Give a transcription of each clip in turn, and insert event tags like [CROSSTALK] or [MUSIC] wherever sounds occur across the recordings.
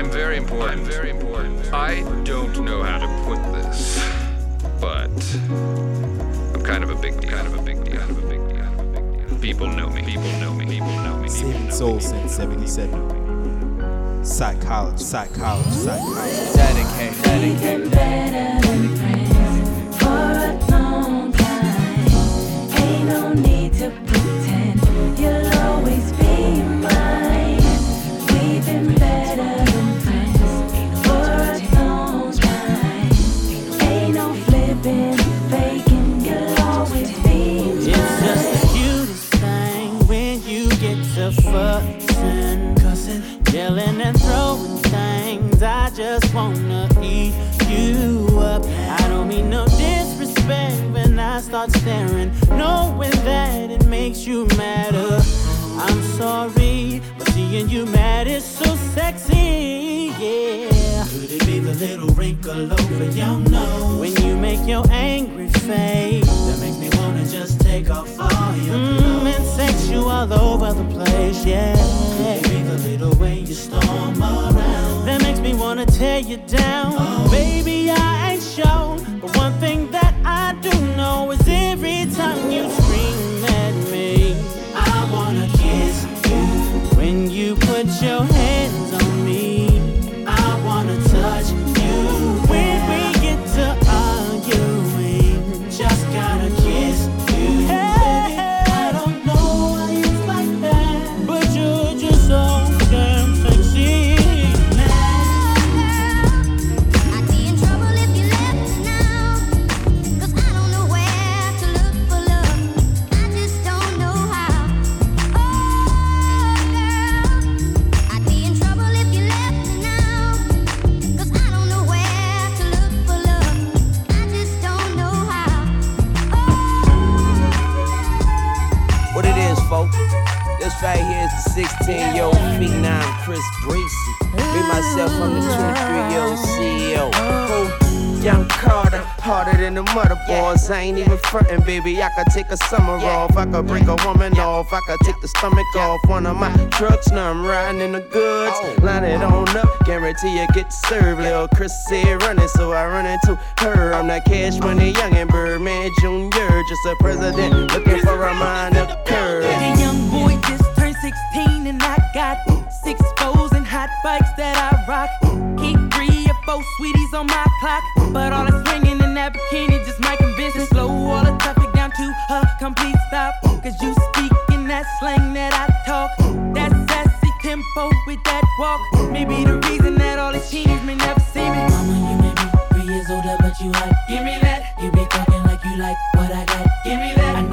I'm very important. I'm very important. I don't know how to put this, but I'm kind of a big deal. Kind of a big deal. Kind of a big deal. Kind of a big deal. People know me. People know me. People know me. People know me. Soul since 77. Psychology, psychology, psychology. Dedicate, dedicate. better start staring, knowing that it makes you madder. I'm sorry, but seeing you mad is so sexy, yeah. Could it be the little wrinkle over your nose? When you make your angry face, that makes me wanna just take off all your mm, and sex you all over the place, yeah. Could it be the little way you storm around? That makes me wanna tear you down. Baby, I time you This right here is the 16 year old phenom Chris Breezy. Me, myself, I'm the 23 year old CEO. Who? Young Carter, harder than the mother boys. I ain't even frontin', baby. I could take a summer off. I could break a woman off. I could take the stomach off one of my trucks. Now I'm riding in the goods. Oh. Line it on up, guarantee you get served. Lil' Chris said running, so I run into her. I'm that cash money young and Birdman Jr. Just a president looking for a minor curve. 16 and I got six foes and hot bikes that I rock. Keep three or four sweeties on my clock. But all that's swinging in that bikini just might convince and slow all the traffic down to a complete stop. Cause you speak in that slang that I talk. That sassy tempo with that walk. Maybe the reason that all these teenies may never see me. Mama, you may be three years older, but you hot. Give me that. You be talking like you like what I got. Give me that. I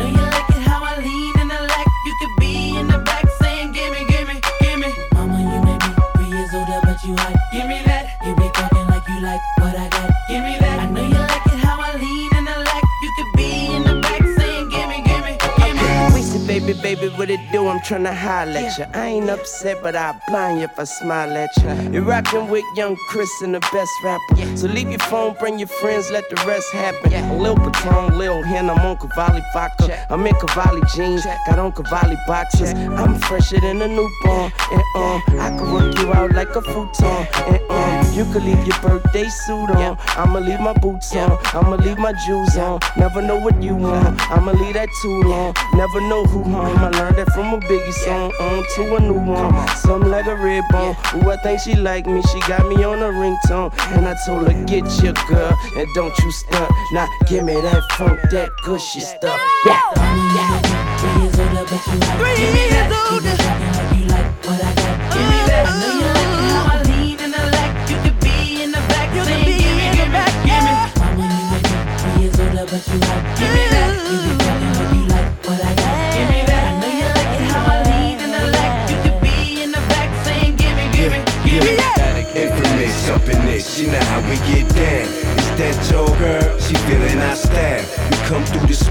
what it do? I'm tryna holler at you. I ain't upset, but I'll blind you if I smile at you. You're rocking with young Chris and the best rapper. So leave your phone, bring your friends, let the rest happen. Lil Patron, Lil Hen, I'm on Cavalli vodka. I'm in Cavalli jeans, got on Cavalli boxes. I'm fresher than a newborn. And um, I could work you out like a futon. And um, you could leave your birthday suit on. I'ma leave my boots on. I'ma leave my jewels on. Never know what you want. I'ma leave that too long. Never know who home. I learned that from a Biggie song on um, to a new one. Something like a red bone. Ooh, I think she like me. She got me on a ringtone. And I told her, get your girl. And don't you stunt. Now give me that funk, that gushy stuff. Yeah. Three years older, but you like Three years older.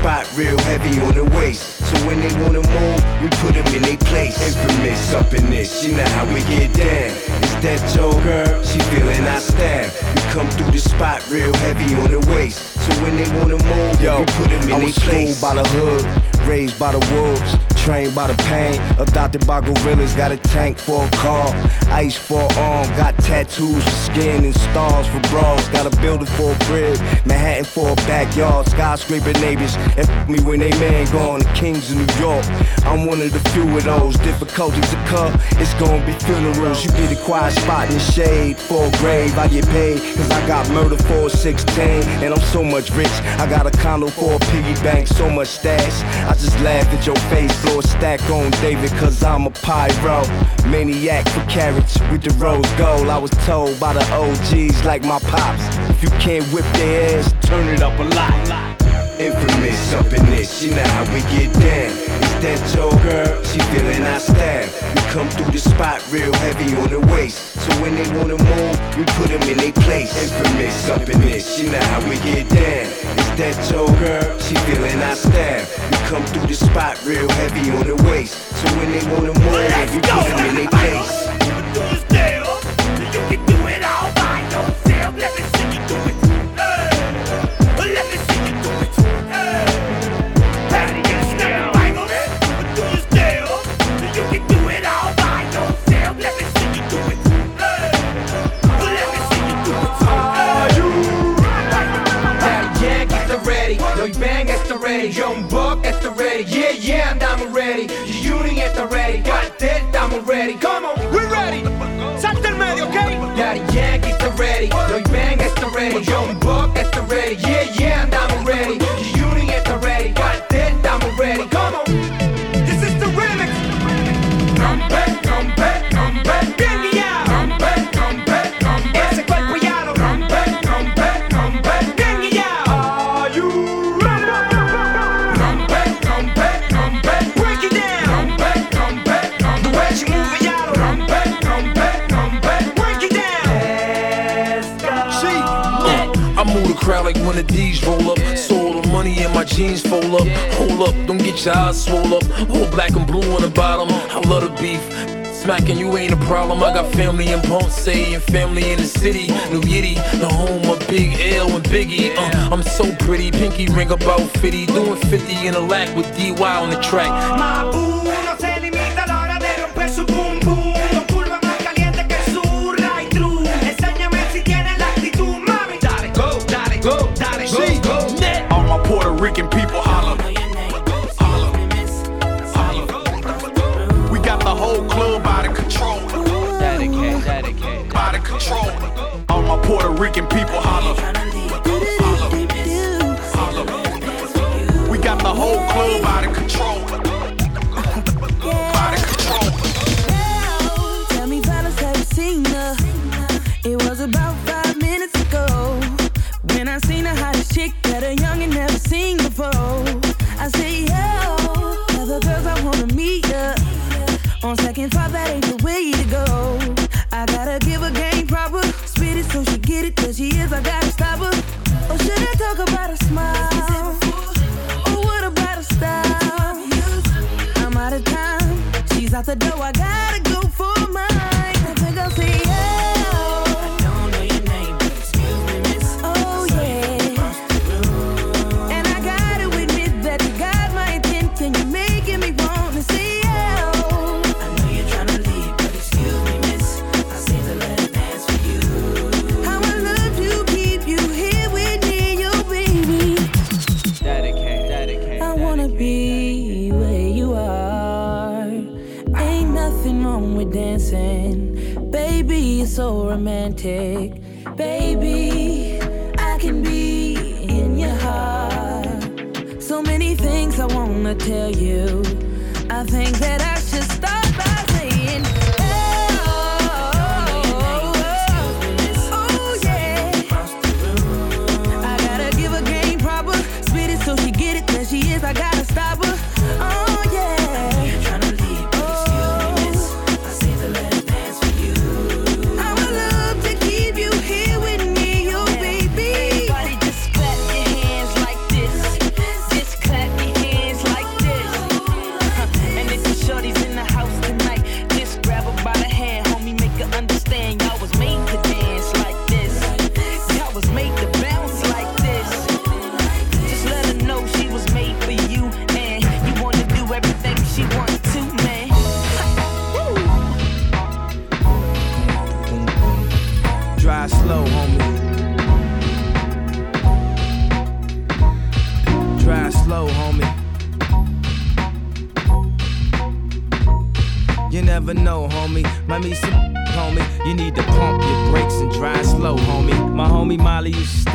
Spot real heavy on the waist. So when they wanna move, we put them in their place. Infamous up in this, you know how we get down. Is that your girl? She feeling our style. We come through the spot real heavy on the waist. So when they wanna move, Yo, we put them in I their was place. schooled by the hood, raised by the wolves. Trained by the pain. Adopted by gorillas, got a tank for a car. Ice for arm, got tattoos for skin and stars for bras. Got a building for a crib, Manhattan for a backyard. Skyscraper neighbors, and f me when they man gone. The kings of New York, I'm one of the few of those. Difficulties to occur, it's gonna be funerals. You get a quiet spot in the shade for a grave. I get paid, cause I got murder for a 16. And I'm so much rich, I got a condo for a piggy bank, so much stash. I just laugh at your face, blow a stack on David, cause I'm a pyro. Maniac for carrots with the rose gold. I was told by the OGs like my pops. If you can't whip their ass, turn it up a lot. Infamous up in this, you know how we get down. That your girl? She feeling our style. We come through the spot real heavy on the waist. So when they wanna move, we put them in their place. Infamous up in this, you know how we get down. Is that your girl? She feeling our style. We come through the spot real heavy on the waist. So when they wanna move, we put them in their place. Ready, 너희 bang at the ready, young get your eyes swole up. All black and blue on the bottom. I love the beef. Smacking you ain't a problem. I got family in Ponce and family in the city. New Yiddy, the home of Big L and Biggie. Uh, I'm so pretty, pinky ring about 50. Doing 50 in a lack with DY on the track. Mabu no se limita a la hora de romper su boom boom. Con curva Puerto Rican people holler. We got the whole club out of control. Baby, I can be in your heart. So many things I wanna tell you. I think that I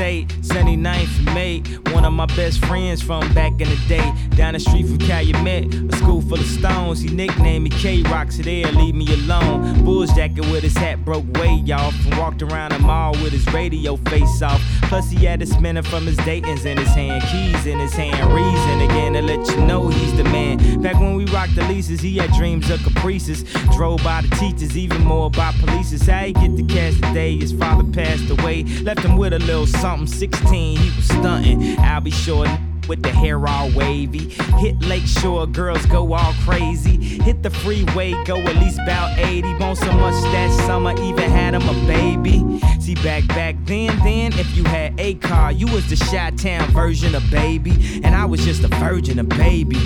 Used 79th and May. One of my best friends from back in the day. Down the street from Calumet, full of stones. He nicknamed me K Rock, Rocks there, leave me alone. Bulls jacket with his hat broke way off. And walked around the mall with his radio face off. Plus, he had a spinner from his Dayton's in his hand, keys in his hand. Reason again to let you know he's the man. Back when we rocked the leases, he had dreams of caprices. Drove by the teachers, even more by police. How he get the cash today? His father passed away, left him with a little something. 16, he was stunting. I'll be sure with the hair all wavy. Hit Lake Shore, girls go all crazy. Hit the freeway, go at least about 80. Bone so much that summer, even had him a baby. See, back back then, then, if you had a car, you was the Chi Town version of baby. And I was just a virgin, a baby.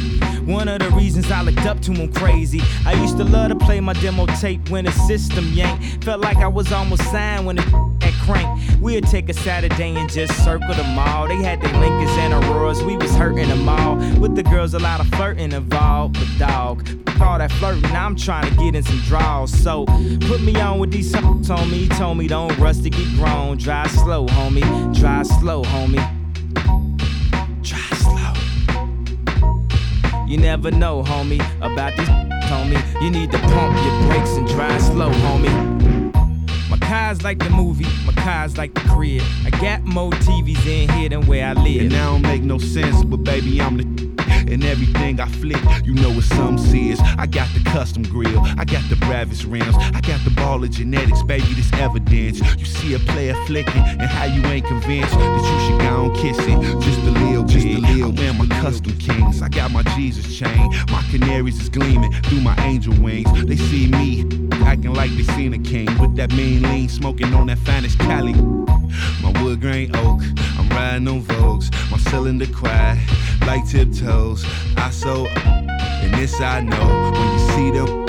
One of the reasons I looked up to him crazy. I used to love to play my demo tape when the system yanked. Felt like I was almost signed when at crank. We'd take a Saturday and just circle the mall. They had their Lincolns and Auroras, we was hurting them all. With the girls, a lot of flirting involved. But dog, all that flirting, I'm trying to get in some draws. So put me on with these songs on me. He told me don't rush to get grown. Drive slow, homie. Drive slow, homie. Drive slow. You never know, homie, about this, homie. You need to pump your brakes and drive slow, homie. My car's like the movie, my car's like the crib. I got more TVs in here than where I live. And that don't make no sense, but baby, I'm the [LAUGHS] and everything I flick, you know what some says. I got the custom grill, I got the bravest rims, I got the ball of genetics, baby, this evidence. You see a player flicking, and how you ain't convinced that you should go and kiss it. Just a little just a little. I wear my custom kings, I got my Jesus chain. My canaries is gleaming through my angel wings. They see me acting like they seen a king with that mean lean, smoking on that finest Cali. My wood grain oak, I'm riding on Vogues. My cylinder quiet, like tiptoes. I so, and this I know. When you see them,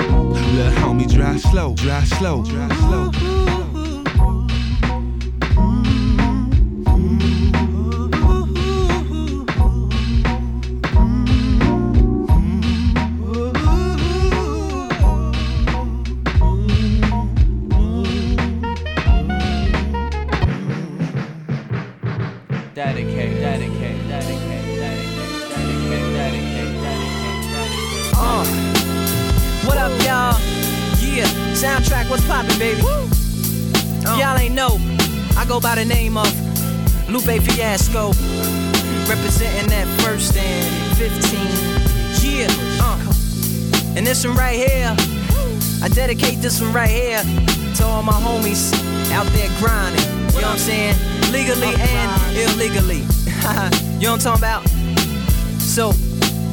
little homie, drive slow, drive slow, drive slow. Poppin', baby? If y'all ain't know, I go by the name of Lupe Fiasco, representing that first and 15. Yeah, uh, and this one right here, I dedicate this one right here to all my homies out there grinding. You know what I'm saying? Legally and illegally. [LAUGHS] you know what I'm talking about? So,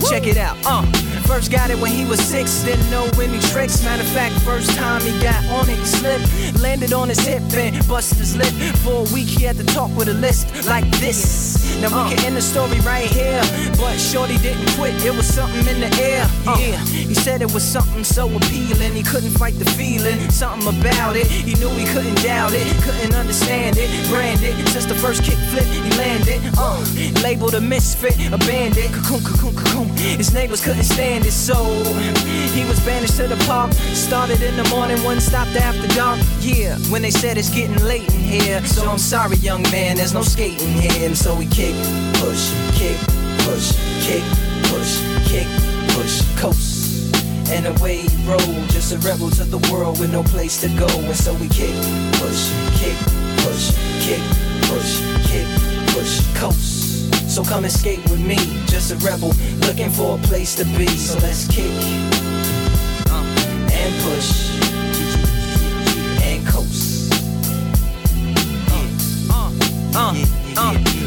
check it out. Uh, first got it when he was six, didn't know any tricks. Matter of fact, first time he got on it, he slipped, landed on his hip and busted his lip. For a week, he had to talk with a list like this. Now we can end the story right here, but Shorty didn't quit. It was something in the air. Yeah, he said it was something so appealing. He couldn't fight the feeling, something about it. He knew he couldn't doubt it, couldn't understand it. Branded since the first kick flip, he landed. Uh, labeled a misfit, a bandit. Cocoon, cocoon, cocoon. His neighbors couldn't stand it, so he was banished to the park. Started in the morning, one stopped after dark. Yeah, when they said it's getting late in here, so I'm sorry, young man, there's no skating here. And so we kick, push, kick, push, kick, push, kick, push, coast. And away he rolled, just a rebel to the world with no place to go. And so we kick, push, kick, push, kick, push, kick, push, coast. So come and skate with me, just a rebel looking for a place to be. So let's kick uh, and push and coast. Uh, uh, uh.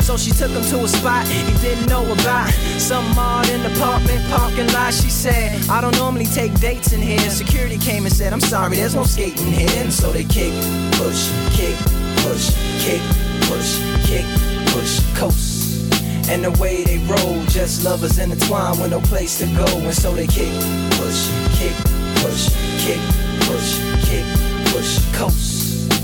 So she took him to a spot he didn't know about. Some odd in the apartment, parking lot, she said, I don't normally take dates in here. Security came and said, I'm sorry, there's no skating here. And so they kick, push, kick, push, kick, push, kick, push, coast. And the way they roll, just lovers intertwined with no place to go. And so they kick, push, kick, push, kick, push, kick, push, coast.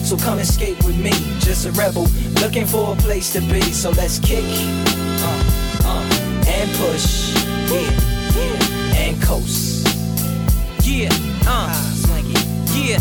So come skate with me, just a rebel, looking for a place to be. So let's kick, uh, uh, and push, yeah, yeah, and coast. Yeah, uh, yeah,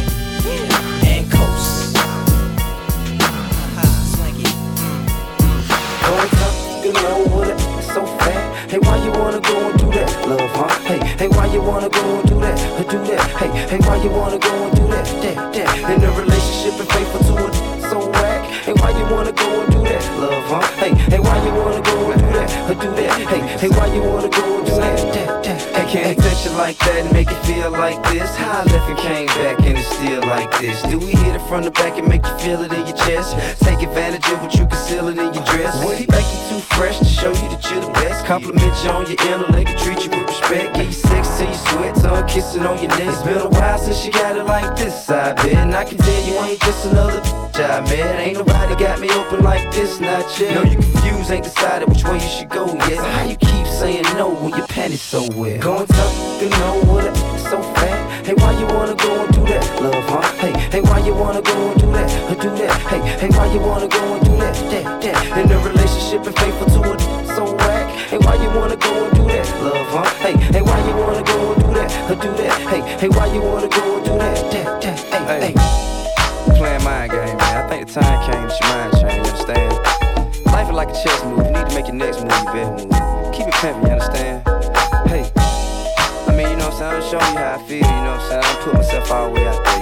Hey, why you wanna go and do that, love, huh? Hey, hey, why you wanna go and do that, do that? Hey, hey, why you wanna go and do that, that, that? In a relationship and faithful to it, so whack. Hey, why you wanna go and do that, love, huh? Hey, hey, why you wanna go and do that, or do that? Hey, hey, why you wanna go and do that? Hey, can't touch you like that and make it feel like this. How I left and came back and it's still like this. Do we hit it from the back and make you feel it in your chest? Take advantage of what you concealing in your dress. Would he make you too fresh to show you that you're the best? Compliment you on your intellect and treat you with respect. Give you sex till you sweat, tongue kissing on your neck. It's been a while since you got it like this, I bet. And I can tell you ain't just another I met. Ain't nobody got me open like this, not yet. No, you confused, ain't decided which way you should go yet. So how you keep saying no when your panties so wet? Going tough, you know what it is so fat. Hey, why you wanna go and do that, love, huh? Hey, hey, why you wanna go and do that, or do that? Hey, hey, why you wanna go and do that, that, that? In a relationship and faithful to it, so whack. Hey, why you wanna go and do that, love, huh? Hey, hey, why you wanna go and do that, or do that? Hey, hey, why you wanna go and do that, that, that? Hey, hey. Playing mind game, man. I think the time came that your mind changed, you understand? Life is like a chess move. You need to make your next move your best move. Keep it pimping, you understand? Hey. I mean, you know what I'm saying? I'm showing you how I feel, you know what I'm saying? I put myself all the way out there,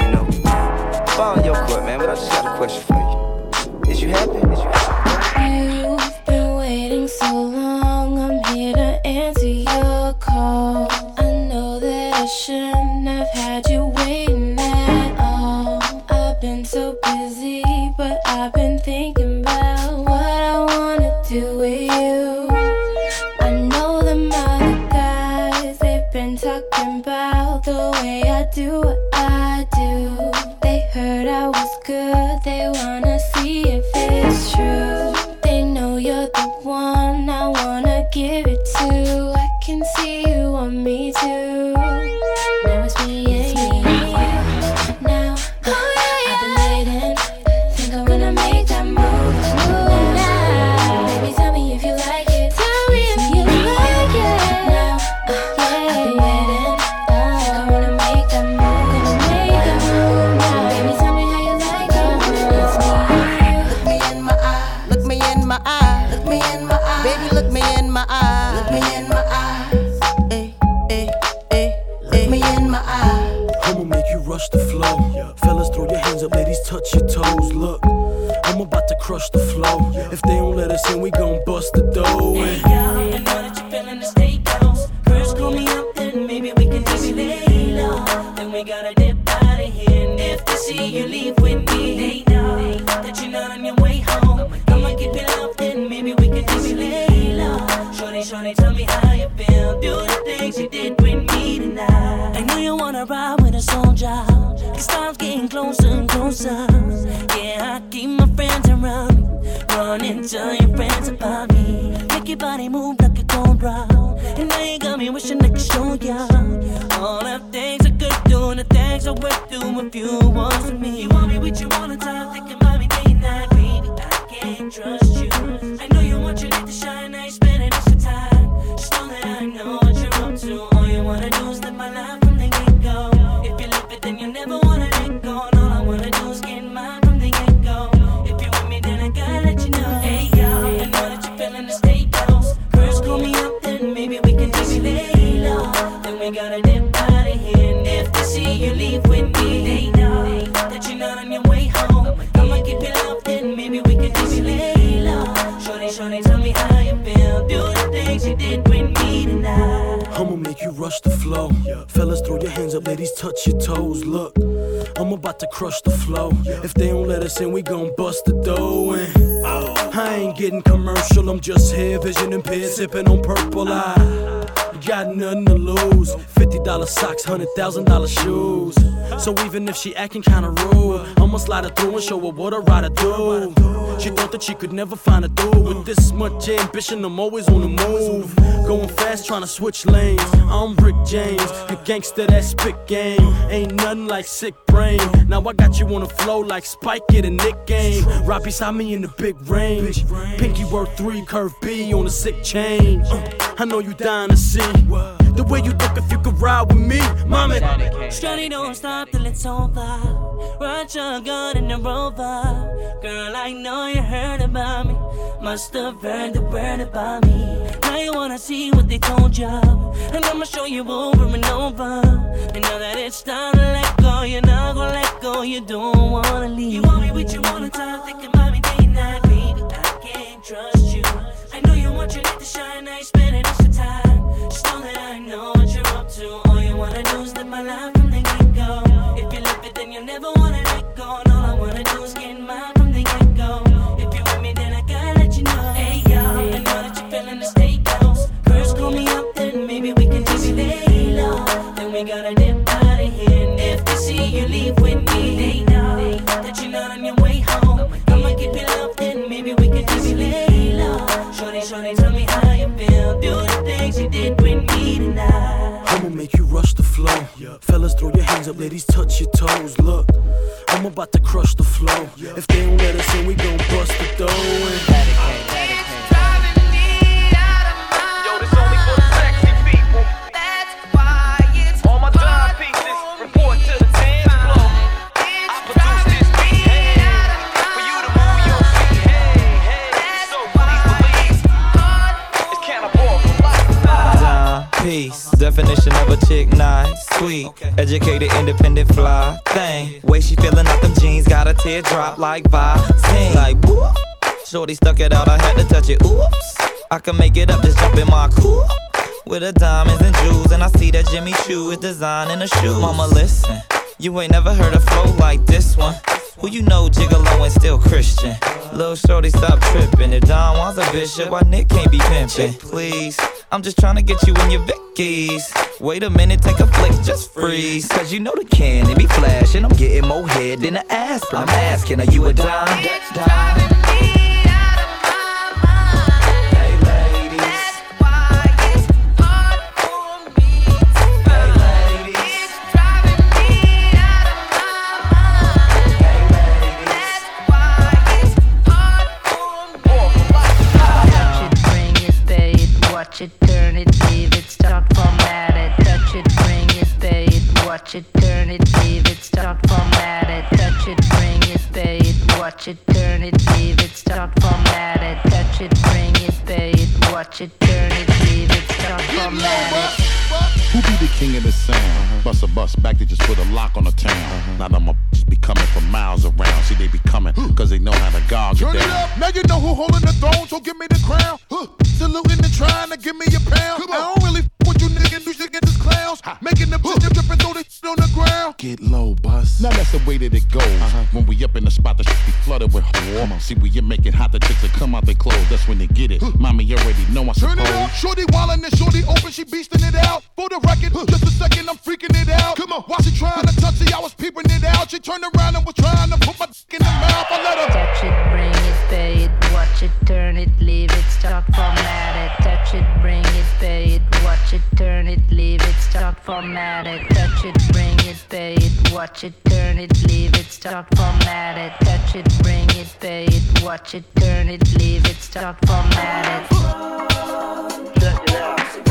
crush the flow. If they don't let us in, we gon' bust the dough in. I ain't getting commercial, I'm just here, vision impaired, sipping on purple eye. Got nothing to lose. $50 socks, $100,000 shoes. So even if she acting kinda rude, I'ma slide her through and show her what a rider do. She thought that she could never find a dude with this much ambition. I'm always on the move, going fast, trying to switch lanes. I'm Rick James, a gangster that spit game. Ain't nothing like sick brain. Now I got you on the flow like Spike, get a Nick game. Right beside me in the big range. Pinky worth three, curve B on a sick change. I know you dying to see the way you look if you could ride with me, mommy. Shawty, don't stop till it's over. Ride your gun in the rover. Girl, I know you heard about me. Must have heard the word about me. Now you wanna see what they told you. And I'ma show you over and over. And now that it's time to let go, you're not gonna let go. You don't wanna leave. You want me with you all the time, thinking about me day and night, baby. I can't trust you. I know you want your light to shine, now you spending extra time. If you it, then you'll never wanna let go. All I wanna do is get mine from the get go. If you with me, then I gotta let you know. Hey you're the state call me up, then maybe we can. Then we gotta dip out of here. And if they see you leave with me, they know that you're not on your way home. I'ma you maybe we can. Shorty, shorty, tell me how you feel. Do the things you did with me tonight. Flow. Fellas, throw your hands up, ladies, touch your toes. Look, I'm about to crush the flow. If they don't let us in, we gon' bust the dough. Thing. Way she feeling out them jeans, got a teardrop like Visine. Like whoop, shorty stuck it out, I had to touch it. Oops, I can make it up, just jump in my coupe. With the diamonds and jewels, and I see that Jimmy Choo is designing a shoe. Mama, listen, you ain't never heard a flow like this one. Who you know gigolo and still Christian? Lil' shorty, stop tripping. If Don Juan's a bishop, why Nick can't be pimping? Please, I'm just trying to get you in your Vickies. Wait a minute, take a flick, just freeze. Cause you know the can, it be flashing. I'm getting more head than an aspirin. I'm asking, are you a dime? King of the sound? Uh-huh. Bust a bus back, they just put a lock on the town. Uh-huh. Now them just be coming from miles around. See, they be coming, cause they know how to gouge Turn it down. up. Now you know who holding the throne, so give me the crown. Huh. Saluting and trying to give me a pound. I don't really f with you niggas, you get this clowns. Making drip and throw this shit on the ground. Get low, bus. Now that's the way that it goes. Uh-huh. When we up in the spot, the shit be flooded with warm. See, when you make it hot, the chicks that come out they clothes. That's when they get it. Mommy, you already know I Turn suppose. it up. Shorty wildin' and shorty open, she beastin' it out. For the record, just a second, I'm freaking it out. Come on, while she trying to touch it, I was peeping it out. She turned around and was trying to put my dick in the mouth. I let her. Touch it, bring it, pay it, watch it, turn it, leave it, start format it. Touch it, bring it, pay it, watch it, turn it, leave it, start format it. Touch it, watch it, turn it, leave it, start, format it, touch it, bring it, pay it, watch it, turn it, leave it, start, format it. Check it out.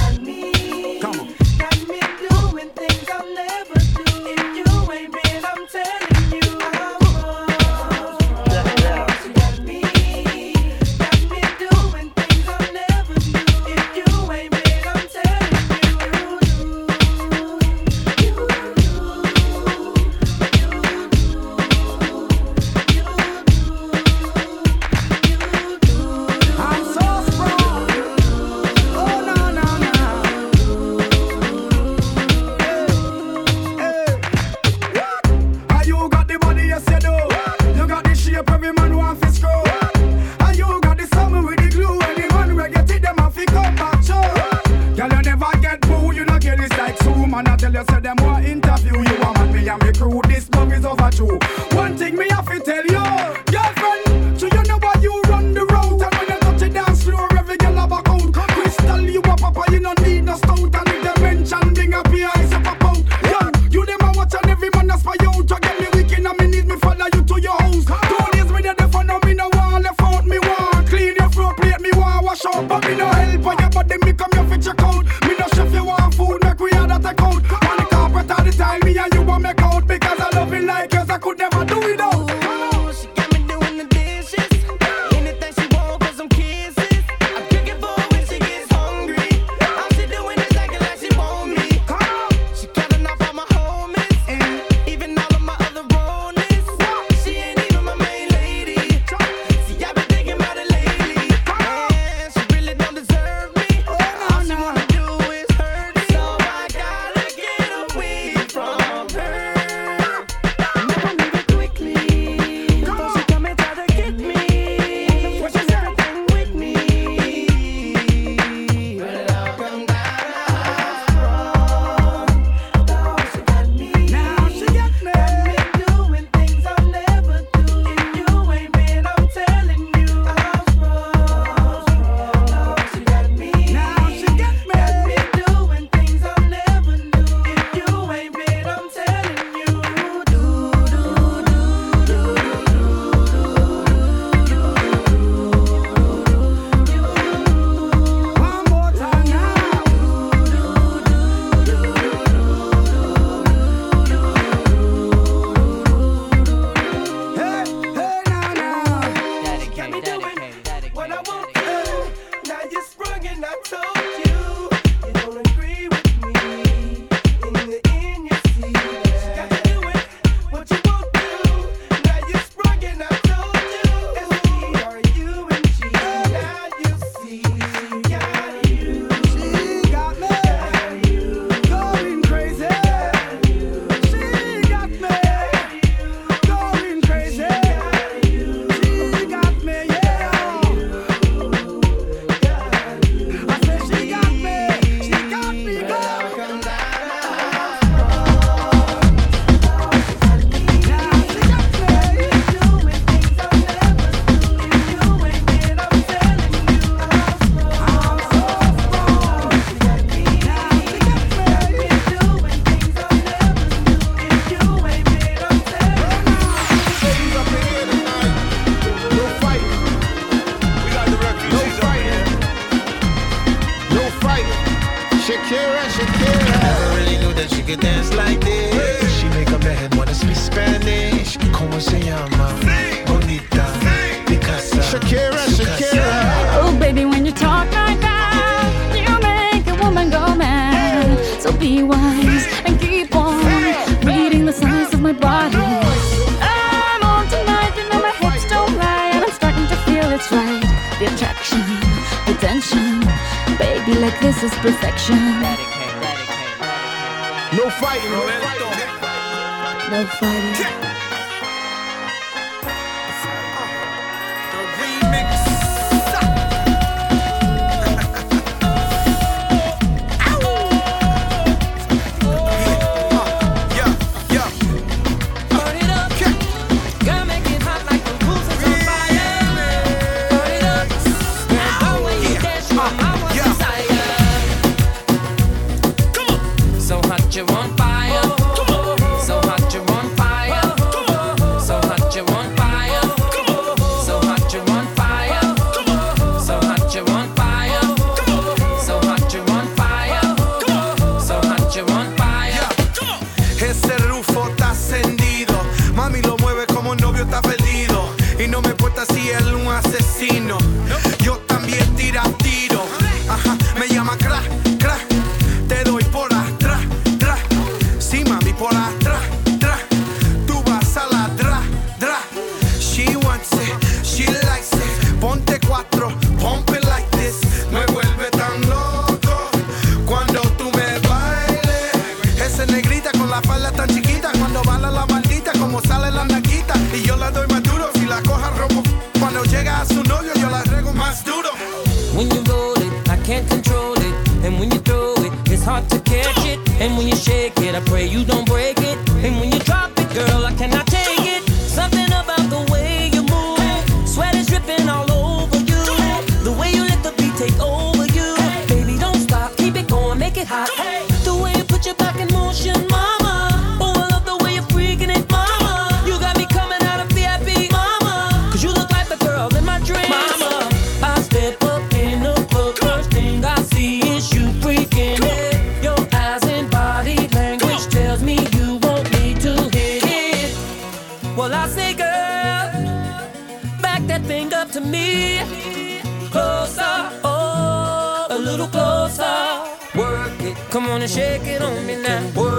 No fighting. No fighting. No fighting.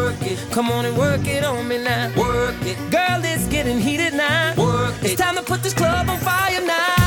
Work it, come on and work it on me now. Work it, girl, it's getting heated now. Work it, it's time to put this club on fire now.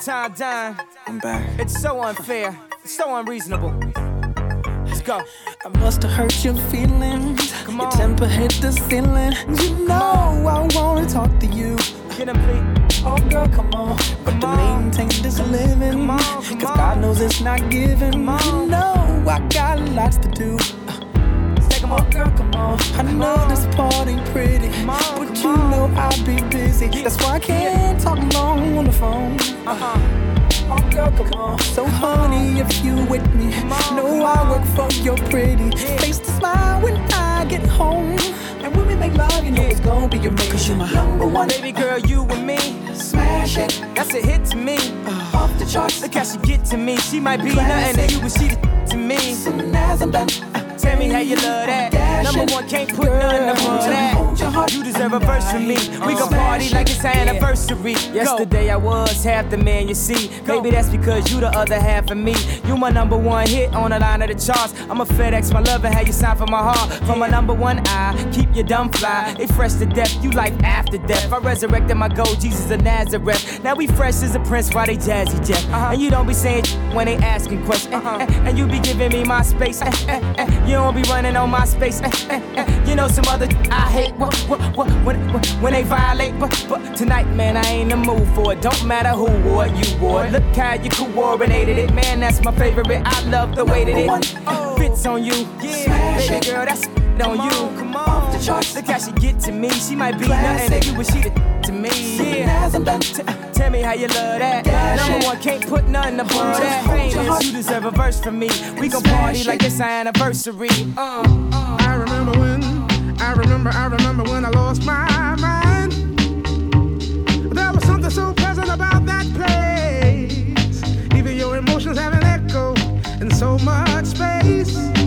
And the Louis Vuitton Dime. I'm back. It's so unfair. It's so unreasonable. Let's go. I must have hurt your feelings. Come Your temper hit the ceiling. You know I wanna talk to you. Get him, please. Oh girl, come on. But to maintain this living. Come on, come Cause on. God knows it's not given. Come on. You know I got lots to do. Take 'em Oh off. girl, come on. I know this part ain't pretty. Come on, but come you on. Know I'll be busy. That's why I can't talk long on the phone. Uh-huh. Oh girl, come on. So uh-huh. honey, if you with me, know I work for your pretty face to smile when I get home. And when we make love, you know it's gonna be your Cause you my number one. Baby girl, you and me. Smash it. That's a hit to me. Uh, off the charts. Look how she get to me. She might be nothing to you, but she the to me. Soon as I'm done. Tell me how you love that. Number one, can't put nothing above Hold your that. You deserve a verse from me. We gon' party like it's our it. anniversary. Yesterday I was half the man you see. Maybe that's because you the other half of me. You my number one hit on the line of the charts. I'm a FedEx, my love, and how you sign for my heart. For my number one eye, keep your dumb fly. They fresh to death, you life after death. I resurrected my gold, Jesus of Nazareth. Now we fresh as a prince while they jazzy jet. Uh-huh. And you don't be saying when they asking questions. Uh-huh. And you be giving me my space. [LAUGHS] You don't be running on my space. You know some other I hate what, what, what, when, when they violate. But, but tonight, man, I ain't in the mood for it. Don't matter who wore it, you wore it. Look how you coordinated it, man. That's my favorite. I love the way that it [LAUGHS] fits on you. Yeah, baby girl, that's on you. Come on, the charts. Look how she get to me. She might be nothing to you, but she me. Yeah. Tell me how you love that. Number it. one, can't put nothing above that. Famous, you deserve a verse from me. We gon' party it. like it's our anniversary. Uh, uh. I remember when, I remember, I remember when I lost my mind. There was something so pleasant about that place. Even your emotions have an echo in so much space.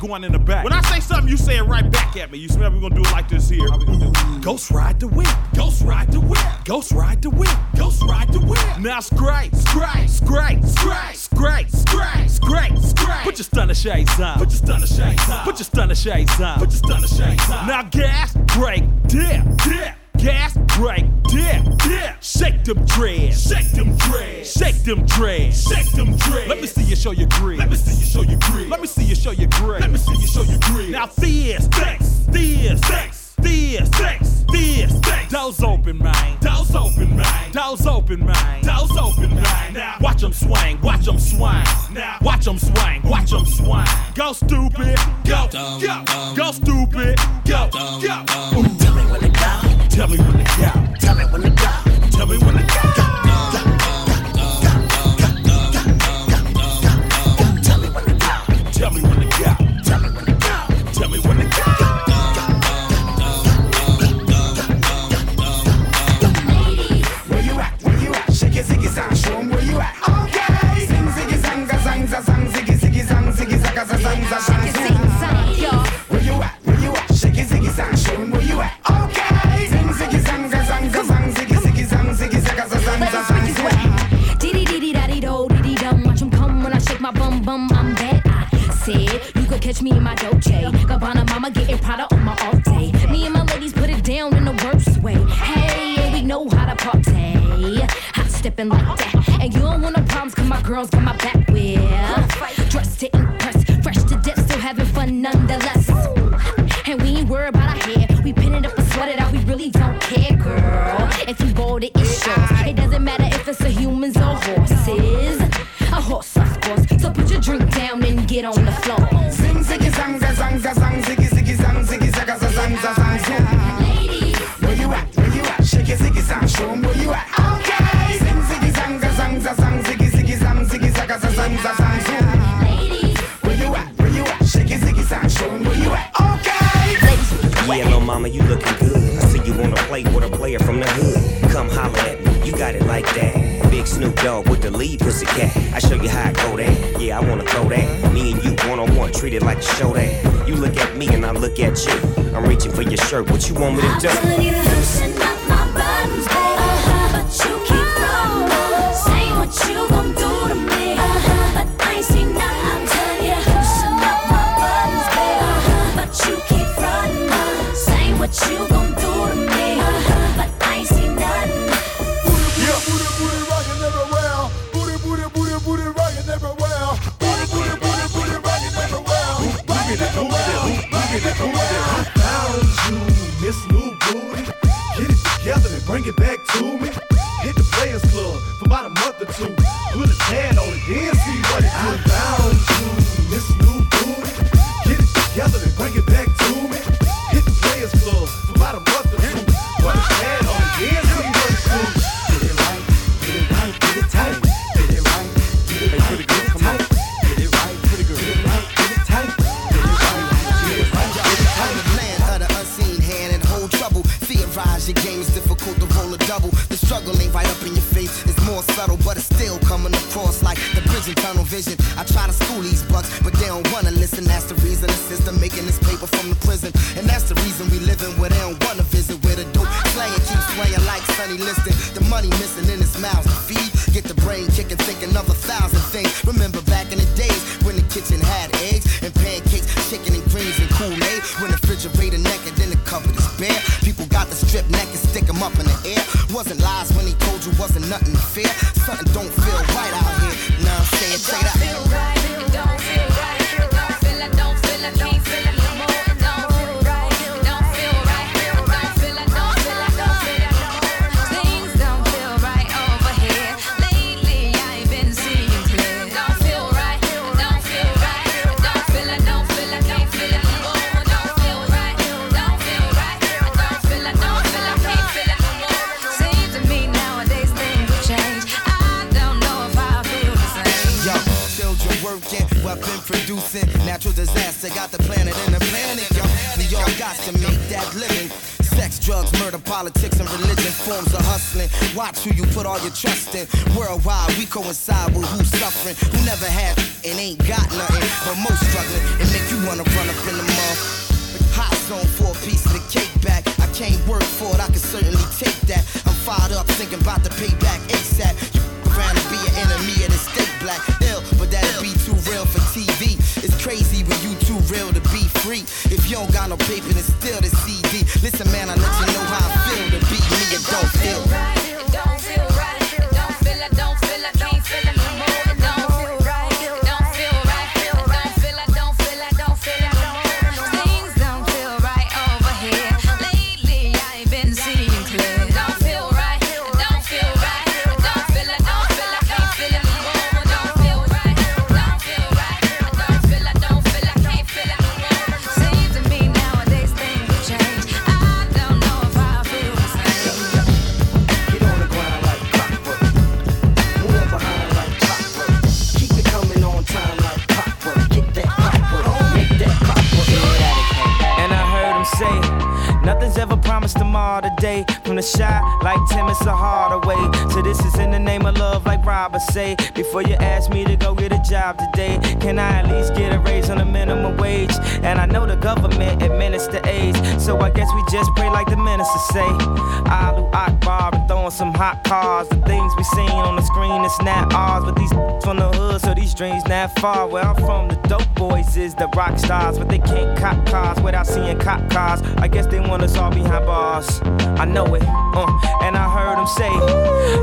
Going in the back. When I say something, you say it right back at me. You smell we're gonna do it like this here. Ghost ride the whip. Ghost ride the whip. Ghost ride the whip. Ghost ride the whip. Now scrape, scrape, scrape, scrape, scrape, scrape, scrape, scrape. Put your stunner shades on. Put your stunner shades on. Put your stunner shades on. Put your stunner shades on. Now gas, brake, dip, dip. Gas, brake, dip, dip. Shake them dreads. Shake them dreads. Shake them dreads. Shake them dreads. Let me see you show your grid. Let me see you show your grid. Let me see you show your grid. Let me see you show your grid. Now this, sex, this, sex, this, sex, this, sex. Doors open, man. Doors open, man. Doors open, man. Doors open, man. Now watch them swing. Watch them swing. Now watch them swing. Watch them swing. Go stupid. Go. Go. Go stupid. Go. Go. Ooh. Tell me when to go. Tell me when to go. Tell me when to go. Tell me when to I'm that. I said you could catch me in my Dolce. Gabbana mama getting Prada on my off day. Me and my ladies put it down in the worst way. Hey, we know how to party. Hot stepping like that. And you don't want no problems cause my girls got my back with. Dressed to impress. Fresh to death, still having fun nonetheless. And we ain't worried about our hair. We pin it up and sweat it out. We really don't care, girl. If you bought it, it's yours. It doesn't matter if it's a humans or horses. A horse, of course. So put your drink down and get on the floor. Zing ziggy zang za zang za zang ziggy ziggy zang ziggy zaga za zang za zang zang. Where you at? Where you at? Shake your ziggy zang, show 'em where you at. Okay. Zing ziggy zang za zang za zang ziggy ziggy zang ziggy zaga za zang za zang zang. Where you at? Where you at? Shake your ziggy zang, show 'em where you at. Okay. Yeah, little mama, you looking good. I see you wanna play with a player from the hood. Come holler at me, you got it like that. Big Snoop Dogg with the lead pussy cat. I show you how I go there. Yeah, I wanna throw that. Me and you one on one, treat it like a show that. You look at me and I look at you. I'm reaching for your shirt. What you want me to do? Loosen up my buttons, baby. Uh-huh, but you keep what you gon' do to me. Uh-huh, but I ain't seen nothing. I'm telling you my buttons, baby. Uh-huh, but you keep what you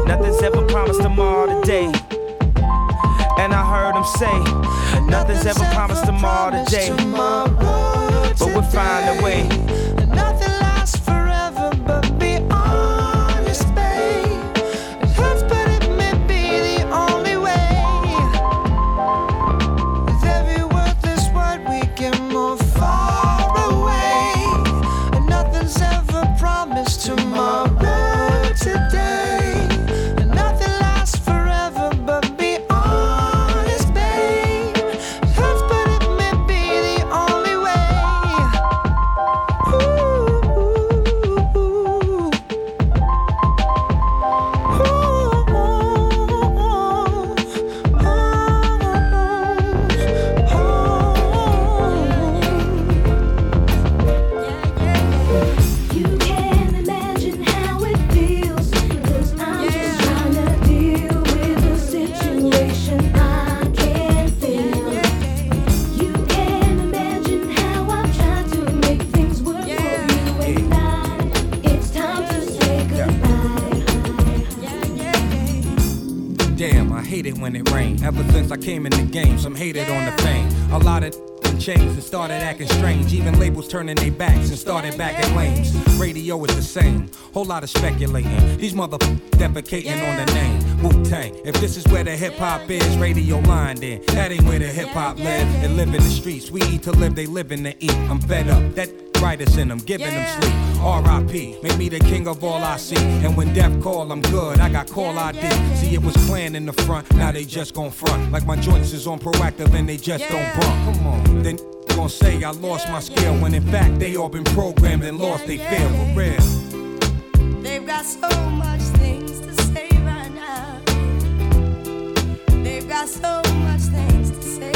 nothing's ever promised tomorrow today. And I heard them say, nothing's ever promised tomorrow today. But we'll find a way. Turning their backs and started back at lanes. Radio is the same. Whole lot of speculating. These motherfuckers defecating on the name. Wu Tang. If this is where the hip hop is, radio line then. That ain't where the hip hop live. They live in the streets. We eat to live, they live in to eat. I'm fed up. That writers in them, giving them sleep. R.I.P. Make me the king of all I see. And when death call, I'm good. I got call ID. See, it was clan in the front. Now they just gon' front. Like my joints is on proactive and they just don't bump. Come on. Then gon' say I lost my skill when in fact they all been programmed and lost they feel for real. They've got so much things to say right now. They've got so much things to say.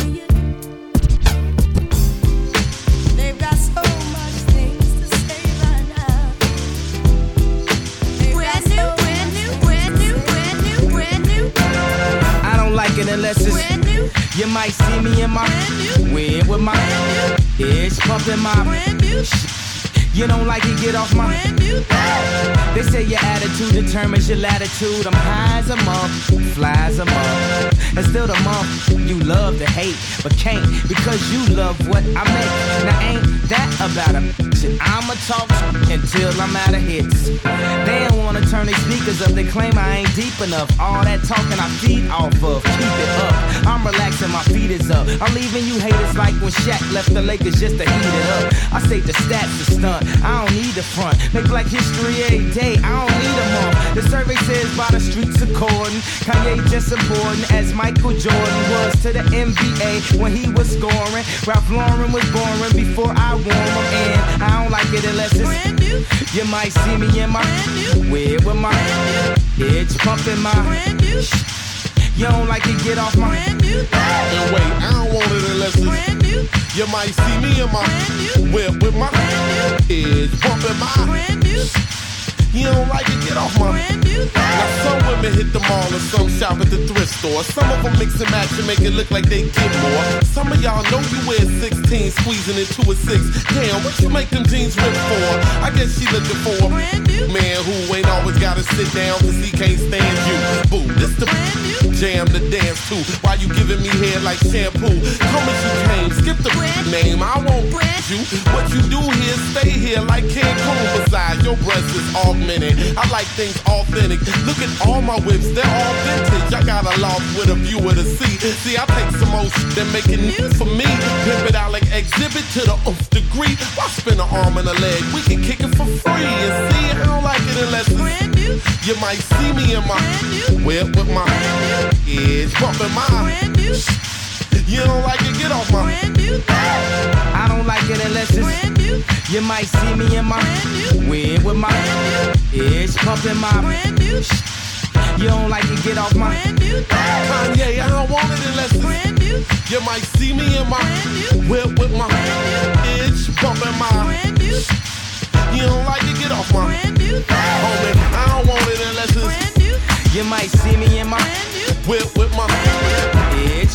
They've got so much things to say right now. Brand new, brand new, brand new, brand new, brand new. I don't like it unless it's Brand new. You might see me in my win with my heads pumping my You don't like it, get off my Brand new They say your attitude determines your latitude. I'm high as a month, fly as a month. And still the month you love to hate, but can't because you love what I make. Now ain't that about a shit? I'ma talk until I'm out of hits. They don't wanna turn their speakers up, they claim I ain't deep enough. All that talking I feed off of, keep it up. I'm relaxing, my feet is up. I'm leaving you haters like when Shaq left the Lakers just to heat it up. I say the stats are stunt. Blunt. I don't need the front. Make black history a day. I don't need a month. The survey says by the streets according. Kanye just important as Michael Jordan was to the NBA when he was scoring. Ralph Lauren was boring before I wore him. And I don't like it unless it's brand new. You might see me in my weird with my bitch pumping my brand new. You don't like it, get off my brand new. And wait, I don't want it unless it's brand new. You might see me in my brand new whip with my edge bumping my brand new. You don't like it, get off my brand new. Now some women hit the mall and some shop at the thrift store. Some of them mix and match and make it look like they get more. Some of y'all know you wear 16, squeezing into a six. Damn, what you make them jeans rip for? I guess she looking for a brand new man who ain't always gotta sit down cause he can't stand you. Boo, this the jam to dance to. Why you giving me hair like shampoo? Come as you came, skip the name. I won't brand you. What you do here, stay here like Cancun. Besides, your breast is augmented. I like things authentic. Look at all my whips, they're all vintage. I got a loft with a view of the sea. See, I take some most, and make it new for me. Pimp it out like exhibit to the nth degree. Why spin an arm and a leg? We can kick it for free. And see, I don't like it unless it's brand new. You might see me in my whip with my edge bumping my brand new. You don't like it? Get off my brand new. I don't like it unless it's brand new. You might see me in my brand new. weird with my edge pumping my brand new. You don't like it? Get off my brand new. Kanye, I don't want it unless it's brand new. You might see me in my brand new. whip with my edge bumping my brand new. You don't like it? Get off my brand new. Homie, I don't want it unless it's brand new. You might see me in my brand new. whip with my edge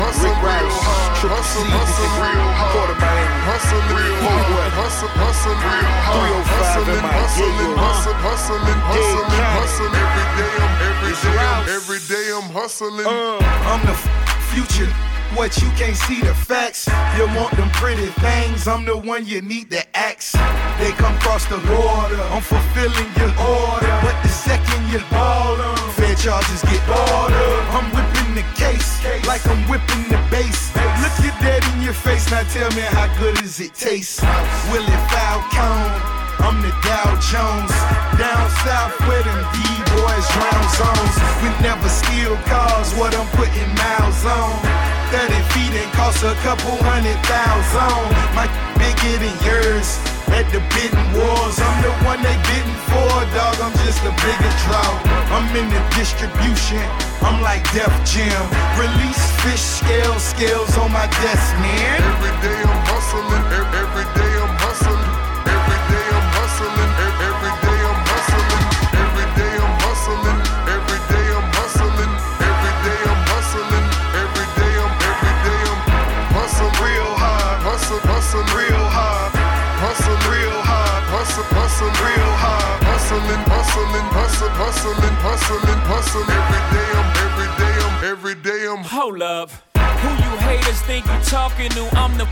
Hustle hustle, hustle real hard, hustle real hard, hustle, hustle real hard, hustling, hustling, hustle, hustling, hustling, hustling. Every day I'm, every day I'm, every day I'm hustling. I'm the future. What you can't see the facts. You want them pretty things. I'm the one you need to ask. They come cross the border. I'm fulfilling your order. But the second you ball them, fair charges get order. I'm whipping the case like I'm whipping the bass. Look your dead in your face. Now tell me how good does it taste? Will it Willie Falcone. I'm the Dow Jones. Down south where them D-boys drown zones. We never steal cars, what I'm putting miles on. 30 feet and cost a couple hundred thousand. My bigger than yours. At the bidding wars, I'm the one they bidding for, dog. I'm just a bigger draw. I'm in the distribution. I'm like Def Jam. Release fish scales, scales on my desk, man. Every day I'm hustling, every day hustle, hustling, hustling, hustling. Every day I'm, every day I'm, every day I'm. Hold up. Who you haters think you talking to? I'm the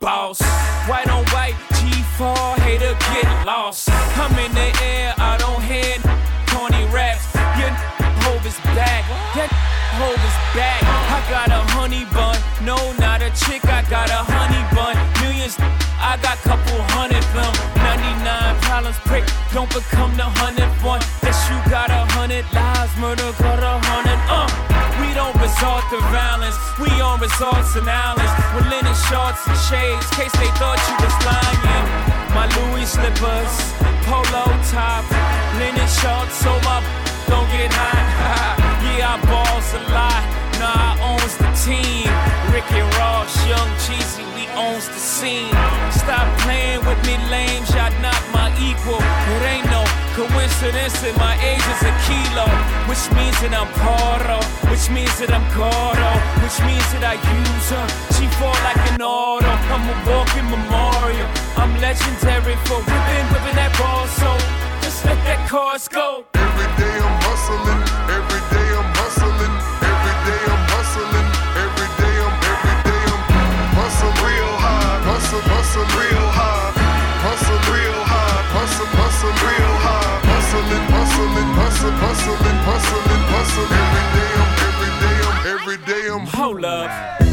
boss. White on white, G4, hater get lost. I'm in the air, I don't hear corny raps. Your hope is back. Hope is back. I got a honey bun. No, not a chick, I got a honey bun. Millions, I got couple hundred them. 99 problems, prick, don't become the hundred one. Guess you got a hundred lives, murder got a hundred, uh. We don't resort to violence, we on resorts and islands with linen shorts and shades, case they thought you was lying. My Louis slippers, polo top, linen shorts, so my don't get hot. [LAUGHS] I balls a lot. Nah, I owns the team. Ricky Ross, Young Jeezy, we owns the scene. Stop playing with me, lame. Y'all not my equal. It ain't no coincidence that my age is a kilo, which means that I'm Poro, which means that I'm Gordo, which means that I use her. She fall like an auto. I'm a walking memorial. I'm legendary for whipping, whipping that ball. So just let that chorus go. Every day I'm hustling, every day I'm hustle, hustle real hard, hustle real hard, hustle, hustle real hard, hustling, hustling, hustle, hustling, hustling, hustle. Every day I'm, every day I'm, every day I'm. Hold up.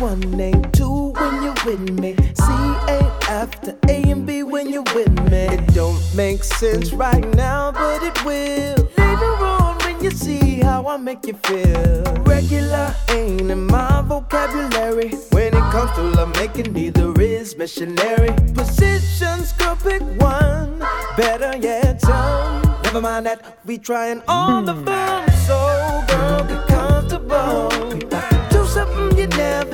One ain't two when you're with me. C ain't after A and B when you're with me. It don't make sense right now, but it will later on when you see how I make you feel. Regular ain't in my vocabulary. When it comes to love making, neither is missionary. Positions, girl, pick one. Better yet, some. Never mind that, we trying all the fun. So, girl, get comfortable. Do something you never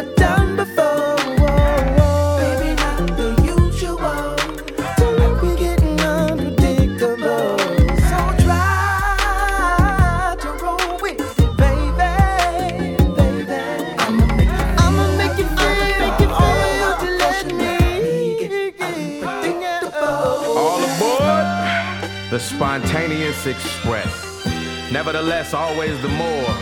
spontaneous express. Nevertheless, always the more.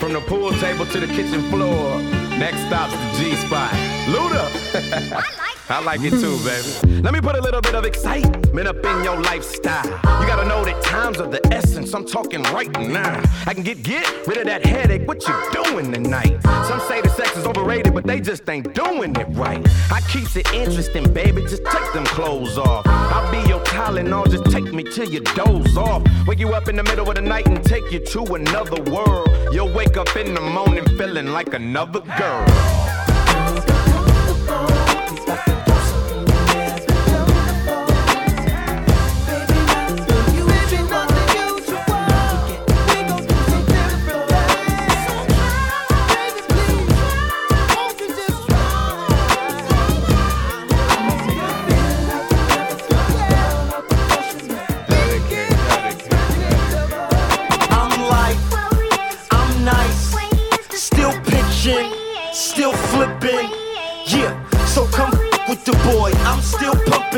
From the pool table to the kitchen floor. Next stop's the G spot. Luda. [LAUGHS] I like it too, baby. Let me put a little bit of excitement up in your lifestyle. You gotta know that times are the essence. I'm talking right now. I can get get rid of that headache. What you doing tonight? Some say the sex is overrated, but they just ain't doing it right. I keeps it interesting, baby. Just take them clothes off. I'll be your Tylenol. Just take me till you doze off. Wake you up in the middle of the night and take you to another world. You'll wake up in the morning feeling like another girl.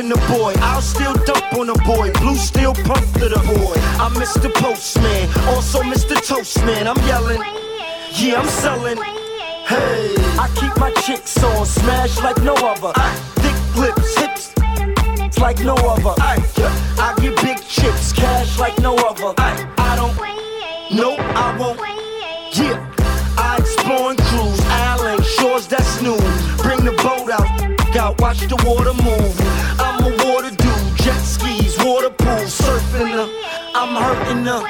The boy. I'll still dump on the boy. Blue still pump to the boy. I'm Mr. Postman, also Mr. Toastman. I'm yelling, yeah, I'm selling. Hey, I keep my chicks on, smash like no other. Thick lips, hips like no other. I, I get big chips, cash like no other. I, I don't, no, I won't. Yeah, I explore and cruise, island shores that's new. Bring the boat out, out, watch the water move. I'm hurting the.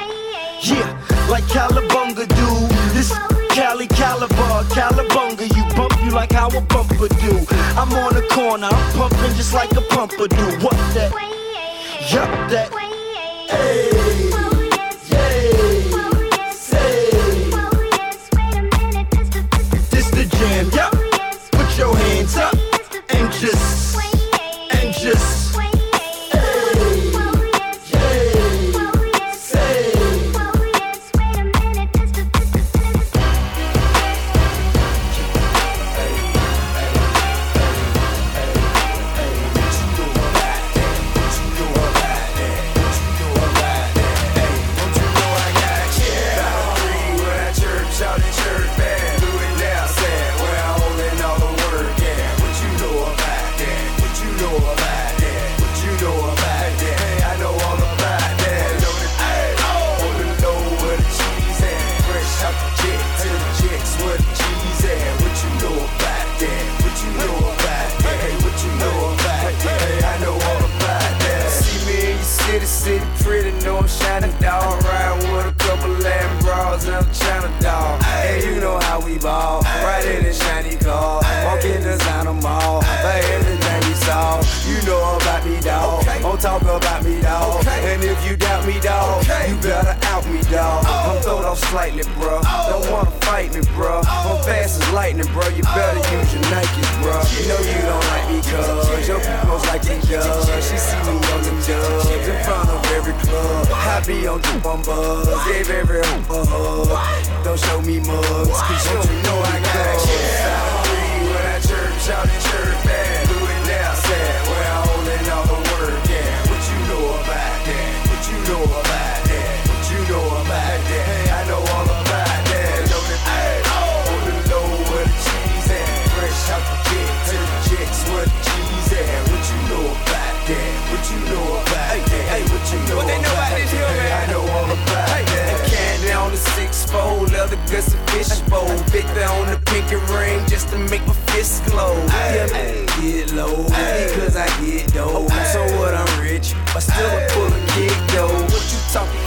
Yeah, like Calabunga do. This Cali Caliber, Calabunga, you bump you like how a bumper do. I'm on the corner, I'm pumping just like a pumper do. What that? Yup, that. Hey, leather guts and fish bowl. Victor on the pinky ring just to make my fist glow. Yeah, man, get low because I get dough. So what? I'm rich, but still I'm full of kick though. What you talking?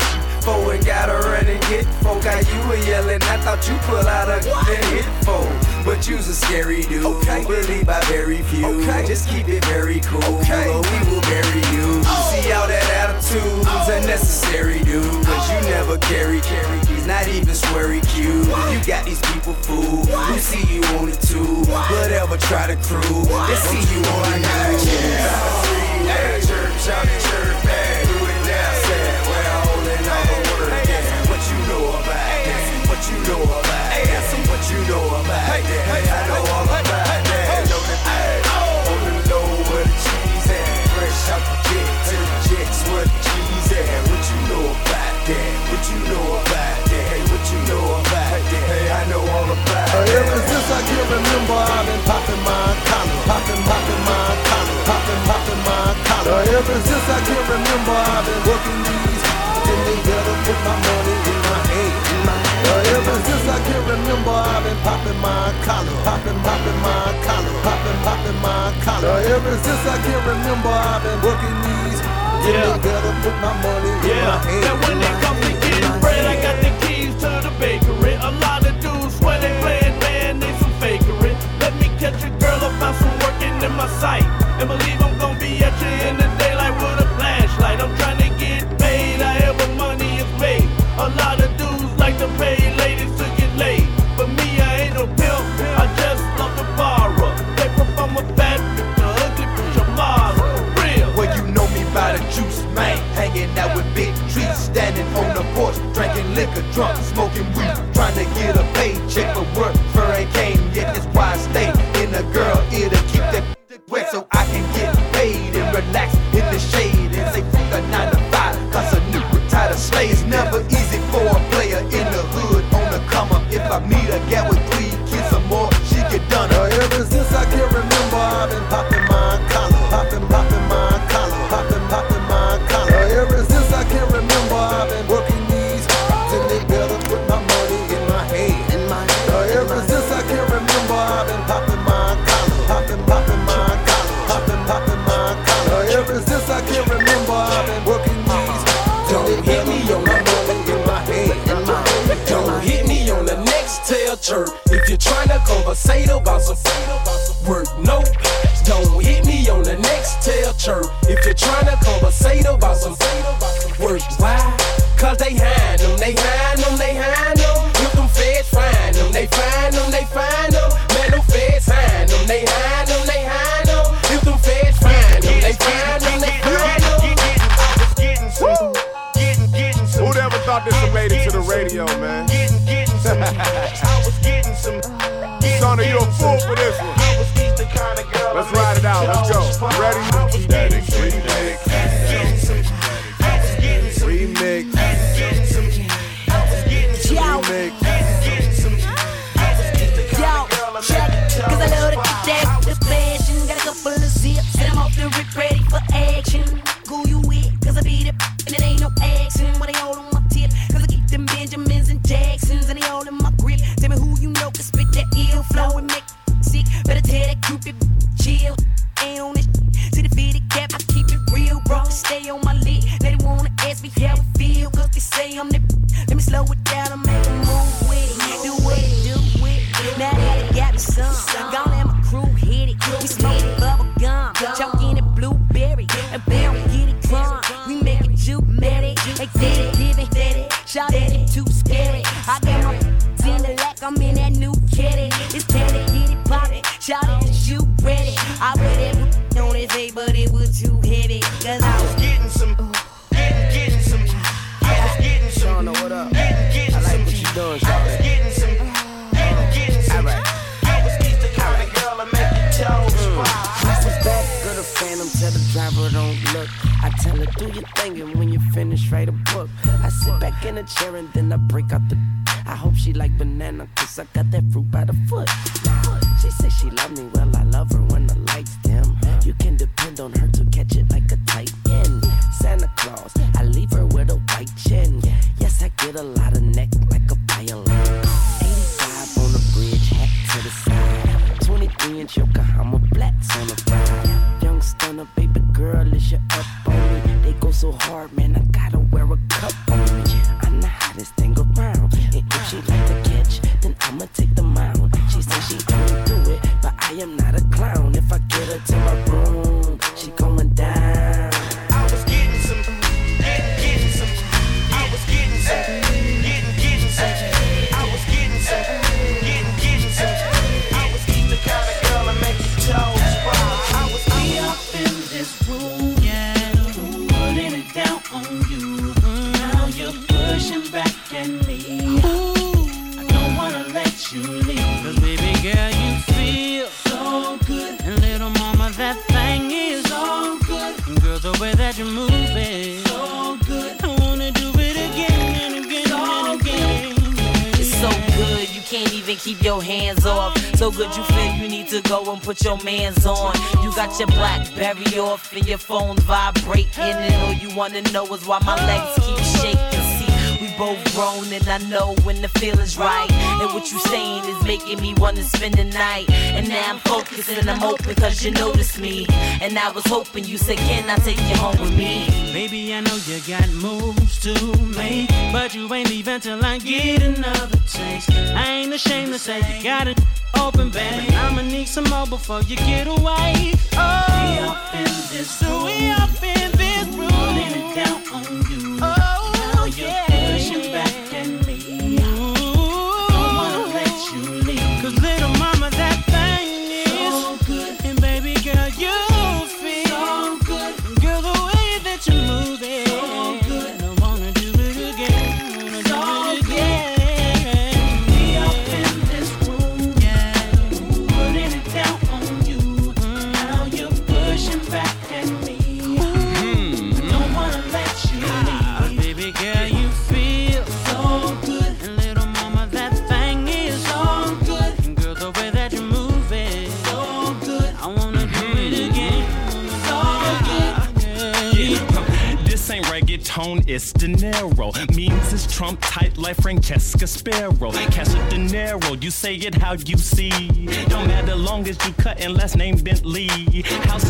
For and gotta run and get folk. Got you were yelling, I thought you pull out a gun and hit folk. But you's a scary dude. Okay. Believe by very few. Okay. Just keep it very cool. Okay. Or we will bury you. Oh. See all that attitude's oh. unnecessary, dude. Cause you never carry carry not even sweary cues. You got these people fooled who see you on it too. Whatever try to crew, they see you on the news. Hey, church out in church, man. Do it now, sad. Where I holding all the yeah. What you know about that? What you know about? What you know about that? Hey, I know ever since I can remember, I've been popping my collar, popping, popping my collar, popping, popping my collar. Ever since I can remember, I've been working these. Then they better put my money in my hand. Ever since I can remember, I've been popping my collar, popping, popping my collar, popping, popping my collar. Ever since I can remember, I've been working these. Then Yeah. they better put my money in my hand. now when it comes to getting bread, I got the keys to the bakery. A lot of dudes swear they playing about some working in my sight. And believe I'm gonna be at you in the daylight with a flashlight. I'm trying to get paid, however money is made. A lot of dudes like to pay ladies to get laid. But me, I ain't no pimp, I just love to borrow. Paper from a fat a ugly a model. Real. Well, you know me by the juice, man. Hanging out with big trees, standing on the porch, drinking liquor, drunk, smoking weed, trying to get a paycheck for work. For ain't came a girl ear to keep that wet so I can get paid and relax in the shade and say fuck a nine to five. Cause a new tired of slay. It's never easy for a player in the hood on the come up. If I meet a gal with next if you're trying to conversate about some work. Nope. Don't hit me on the next tail chirp if you're trying to conversate about tell her, do your thing, and when you finish, write a book. I sit back in a chair and then I break out the. I hope she like banana, cause I got that fruit by the foot. Put your mans on. You got your Blackberry off and your phone vibrating, and all you wanna know is why my legs keep shaking. See, we both grown, and I know when the feeling's right. And what you saying is making me wanna spend the night. And now I'm focused and I'm open cause you noticed me. And I was hoping you said, Can I take you home with me? Baby, I know you got moves to make, but you ain't leaving till I get another taste. I ain't ashamed to say you got it open, baby. I'ma need some more before you get away. Oh, we up in this so we up in this room, putting it down on you. Oh, like Francesca Sparrow. Cash a De Niro, you say it how you see. Don't matter long as you cut and last name Bentley. House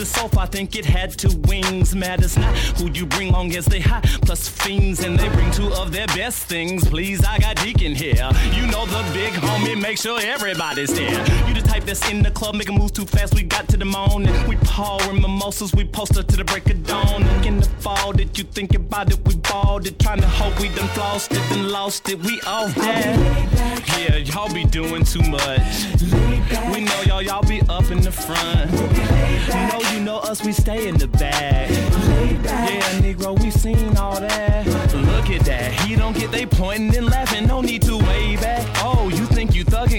the soap, I think it had two wings. Matters not who you bring long as they hot. Plus fiends and they bring two of their best things. Please, I got Deacon here. You know the big homie, make sure everybody's there. You the type that's in the club, making moves too fast. We got to the morning. We pouring mimosas, we poster to the break of dawn. In the fall, did you think about it? We balled it, trying to hope we done flossed it, then lost it. We all that. Yeah, y'all be doing too much. We know y'all, y'all be up in the front. No, you know us, we stay in the back. Yeah, Negro, we seen all that. Look at that, he don't get they pointing and laughing. No need to wave back. Oh, you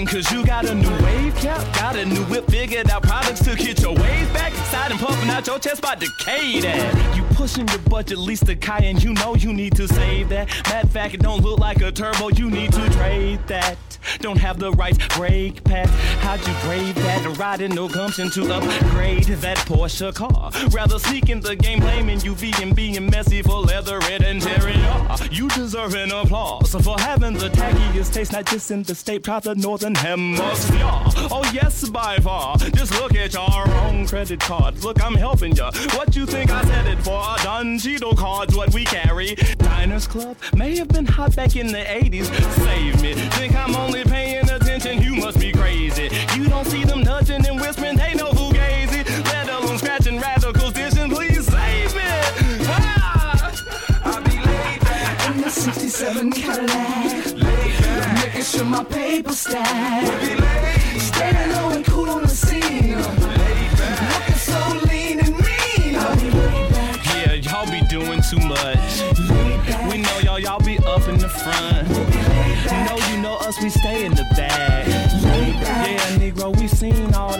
cause you got a new wave cap? Got a new whip, figured out products to get your wave back. Side and puffing out your chest by that. You pushing your budget, least the cayenne, you know you need to save that. Matter fact, it don't look like a turbo, you need to trade that. Don't have the right brake pad. How'd you brave that? Riding no gumption to upgrade that Porsche car. Rather sneak in the game, blaming UV and being messy for leather, red interior. You deserve an applause for having the tackiest taste, not just in the state, proud the northern hemisphere. Oh yes, by far. Just look at your own credit cards. Look, I'm helping ya. What you think I said it for? Don Cheeto cards, what we carry. Diners Club may have been hot back in the 80s. Save me. Think I'm only paying attention? You must be crazy. You don't see them nudging my paper stack. Staying low and cool on the scene. Looking so lean and mean. I'll be laid back. Yeah, y'all be doing too much. We know y'all, y'all be up in the front. We'll you know us, we stay in the back. Yeah, Negro, we seen all